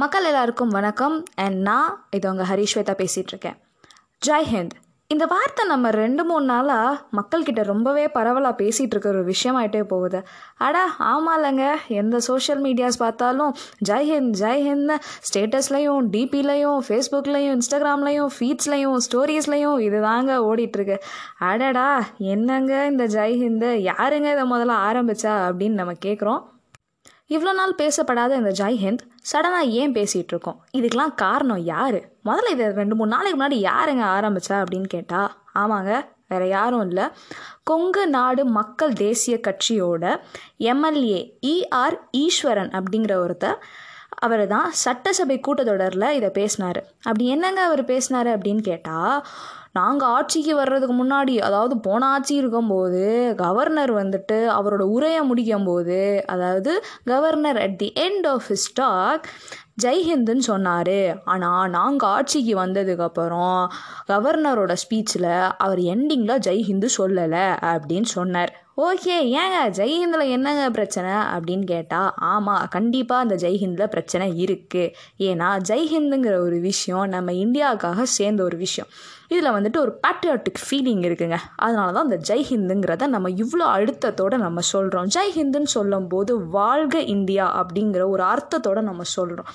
மக்கள் எல்லாருக்கும் வணக்கம். அண்ட் நான் இது உங்கள் ஹரிஸ்வேதா பேசிகிட்ருக்கேன் ஜெய் ஹிந்த். இந்த வார்த்தை நம்ம ரெண்டு மூணு நாளாக மக்கள்கிட்ட ரொம்பவே பரவலாக பேசிகிட்டு இருக்க ஒரு விஷயமாயிட்டே போகுது. அடா ஆமாலங்க எந்த சோஷியல் மீடியாஸ் பார்த்தாலும் ஜெய் ஹிந்த் ஜெய் ஹிந்த்னு ஸ்டேட்டஸ்லையும் டிபிலையும் ஃபேஸ்புக்லையும் இன்ஸ்டாகிராம்லையும் ஃபீட்ஸ்லையும் ஸ்டோரிஸ்லையும் இது தாங்க ஓடிட்டுருக்கு. அடடா என்னங்க இந்த ஜெய் ஹிந்து? யாருங்க இதை முதல்ல ஆரம்பித்தா அப்படின்னு நம்ம கேட்குறோம் இவ்வளோ நாள் பேசப்படாத இந்த ஜெய்ஹிந்த் சடனாக ஏன் பேசிகிட்டு இருக்கோம்? இதுக்கெலாம் காரணம் யார்? முதல்ல இதை ரெண்டு மூணு நாளைக்கு முன்னாடி யாருங்க ஆரம்பித்தா அப்படின்னு கேட்டால் ஆமாங்க வேறு யாரும் இல்லை. கொங்கு நாடு மக்கள் தேசிய கட்சியோட எம்எல்ஏ இஆர் ஈஸ்வரன் அப்படிங்கிற ஒருத்தர் அவர் தான் சட்டசபை கூட்டத்தொடரில் இதை பேசினார். அப்படி என்னங்க அவர் பேசினார் அப்படின்னு கேட்டால் நாங்கள் ஆட்சிக்கு வர்றதுக்கு முன்னாடி அதாவது போன ஆட்சி இருக்கும்போது கவர்னர் வந்துட்டு அவரோட உரையை முடிக்கும் போது அதாவது governor at the end of his talk ஜெய்ஹிந்துன்னு சொன்னார். ஆனால் நாங்கள் ஆட்சிக்கு வந்ததுக்கப்புறம் கவர்னரோட ஸ்பீச்சில் அவர் எண்டிங்கில் ஜெய்ஹிந்து சொல்லலை அப்படின்னு சொன்னார். ஓகே ஏங்க ஜெய்ஹிந்தில் என்னங்க பிரச்சனை? அப்படின்னு கேட்டால் ஆமாம் கண்டிப்பாக அந்த ஜெய்ஹிந்தில் பிரச்சனை இருக்குது ஏன்னா ஜெய்ஹிந்துங்கிற ஒரு விஷயம் நம்ம இந்தியாவுக்காக சேர்ந்த ஒரு விஷயம். இதில் வந்துட்டு ஒரு பேட்ரியாட்டிக் ஃபீலிங் இருக்குங்க. அதனால தான் அந்த ஜெய்ஹிந்துங்கிறத நம்ம இவ்வளோ அழுத்தத்தோடு நம்ம சொல்கிறோம் ஜெய்ஹிந்துன்னு சொல்லும்போது வாழ்க இந்தியா அப்படிங்கிற ஒரு அர்த்தத்தோடு நம்ம சொல்கிறோம்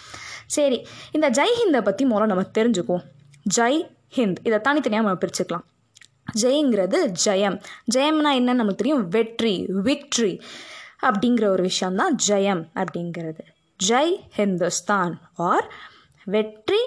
சரி இந்த ஜெய்ஹிந்தை பற்றி முதல்ல நம்ம தெரிஞ்சுக்குவோம். ஜெய் ஹிந்த் இதை தனித்தனியாக நம்ம பிரிச்சுக்கலாம். ஜெய்ங்கிறது ஜெயம். ஜெயம்னா என்னன்னு நமக்கு தெரியும்? வெற்றி விக்ட்ரி அப்படிங்கிற ஒரு விஷயந்தான் ஜெயம் அப்படிங்கிறது. ஜெய் ஹிந்துஸ்தான் ஆர் வெற்றி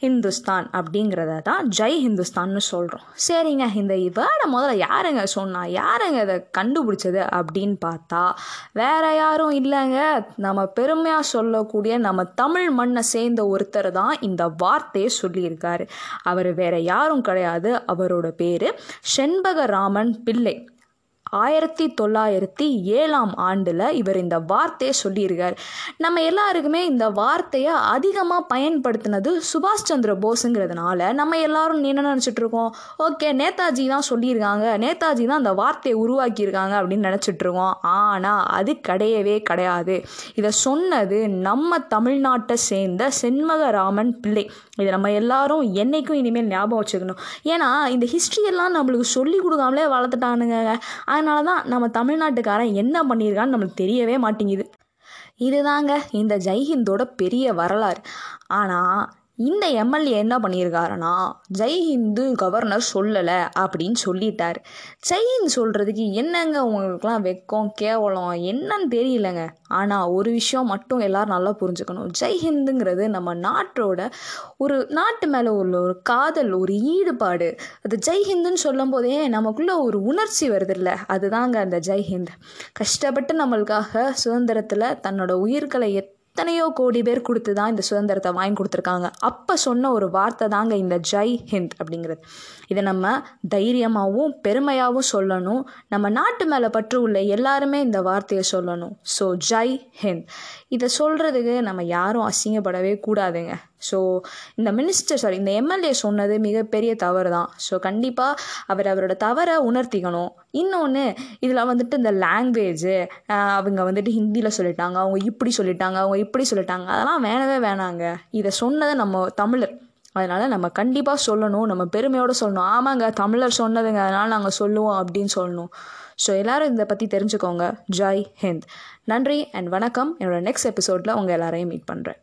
ஹிந்துஸ்தான் அப்படிங்கிறத தான் ஜெய் ஹிந்துஸ்தான்னு சொல்கிறோம் சரிங்க இந்த வேர்டை முதல்ல யாருங்க சொன்னா யாருங்க இதை கண்டுபிடிச்சது அப்படின்னு பார்த்தா வேற யாரும் இல்லைங்க. நம்ம பெருமையாக சொல்லக்கூடிய நம்ம தமிழ் மண்ணை சேர்ந்த ஒருத்தர் தான் இந்த வார்த்தையை சொல்லியிருக்காரு. அவர் வேற யாரும் கிடையாது. அவரோட பேர் செண்பகராமன் பிள்ளை. ஆயிரத்தி தொள்ளாயிரத்தி ஏழாம் ஆண்டில் இவர் இந்த வார்த்தையை சொல்லியிருக்கார். நம்ம எல்லாருக்குமே இந்த வார்த்தையை அதிகமாக பயன்படுத்தினது சுபாஷ் சந்திர போஸுங்கிறதுனால நம்ம எல்லாரும் என்ன நினச்சிட்டு இருக்கோம்? ஓகே நேதாஜி தான் சொல்லியிருக்காங்க. நேதாஜி தான் அந்த வார்த்தையை உருவாக்கியிருக்காங்க அப்படின்னு நினச்சிட்டு இருக்கோம். ஆனால் அது கிடையவே கிடையாது. இதை சொன்னது நம்ம தமிழ்நாட்டை சேர்ந்த செண்மகராமன் பிள்ளை. இதை நம்ம எல்லாரும் என்றைக்கும் இனிமேல் ஞாபகம் வச்சுக்கணும். ஏன்னா இந்த ஹிஸ்ட்ரியெல்லாம் நம்மளுக்கு சொல்லி கொடுக்காமலே வளர்த்துட்டானுங்க அதனால தான் நம்ம தமிழ்நாட்டுக்காரன் என்ன பண்ணியிருக்கான்னு நம்மளுக்கு தெரியவே மாட்டேங்குது. இதுதாங்க இந்த ஜெய்ஹிந்தோட பெரிய வரலாறு. ஆனால் இந்த எம்எல்ஏ என்ன பண்ணியிருக்காருன்னா ஜெய் ஹிந்து கவர்னர் சொல்லலை அப்படின்னு சொல்லிட்டார். ஜெய்ஹிந்த் சொல்கிறதுக்கு என்னங்க உங்களுக்குலாம் வெக்கம் கேவலம் என்னன்னு தெரியலங்க. ஆனால் ஒரு விஷயம் மட்டும் எல்லோரும் நல்லா புரிஞ்சுக்கணும். ஜெய்ஹிந்துங்கிறது நம்ம நாட்டோட ஒரு நாட்டு மேலே உள்ள ஒரு காதல் ஒரு ஈடுபாடு. அது ஜெய்ஹிந்துன்னு சொல்லும் போதே நமக்குள்ளே ஒரு உணர்ச்சி வருதில்ல. அதுதாங்க அந்த ஜெய்ஹிந்த் கஷ்டப்பட்டு நம்மளுக்காக சுதந்திரத்தில் தன்னோட உயிர்களை எத்தனையோ கோடி பேர் கொடுத்து தான் இந்த சுதந்திரத்தை வாங்கி கொடுத்துருக்காங்க. அப்போ சொன்ன ஒரு வார்த்தை தாங்க இந்த ஜெய் ஹிந்த் அப்படிங்கிறது. இதை நம்ம தைரியமாகவும் பெருமையாகவும் சொல்லணும். நம்ம நாட்டு மேலே பற்று உள்ள எல்லாருமே இந்த வார்த்தையை சொல்லணும். ஸோ ஜெய் ஹிந்த். இதை சொல்கிறதுக்கு நம்ம யாரும் அசிங்கப்படவே கூடாதுங்க. ஸோ இந்த மினிஸ்டர் சாரி இந்த எம்எல்ஏ சொன்னது மிகப்பெரிய தவறு தான் ஸோ கண்டிப்பாக அவர் அவரோட தவறை உணர்த்திக்கணும். இன்னொன்று இதில் வந்துட்டு இந்த லாங்குவேஜு அவங்க வந்துட்டு ஹிந்தியில் சொல்லிட்டாங்க. அவங்க இப்படி சொல்லிட்டாங்க. அவங்க இப்படி சொல்லிட்டாங்க. அதெல்லாம் வேணவே வேணாங்க. இதை சொன்னதை நம்ம தமிழர். அதனால் நம்ம கண்டிப்பாக சொல்லணும். நம்ம பெருமையோடு சொல்லணும். ஆமாங்க தமிழர் சொன்னதுங்க. அதனால் நாங்கள் சொல்லுவோம் அப்படின்னு சொல்லணும். ஸோ எல்லோரும் இதை பற்றி தெரிஞ்சுக்கோங்க. ஜெய் ஹிந்த். நன்றி அண்ட் வணக்கம். என்னோடய நெக்ஸ்ட் எபிசோடில் உங்கள் எல்லாரையும் மீட் பண்ணுறேன்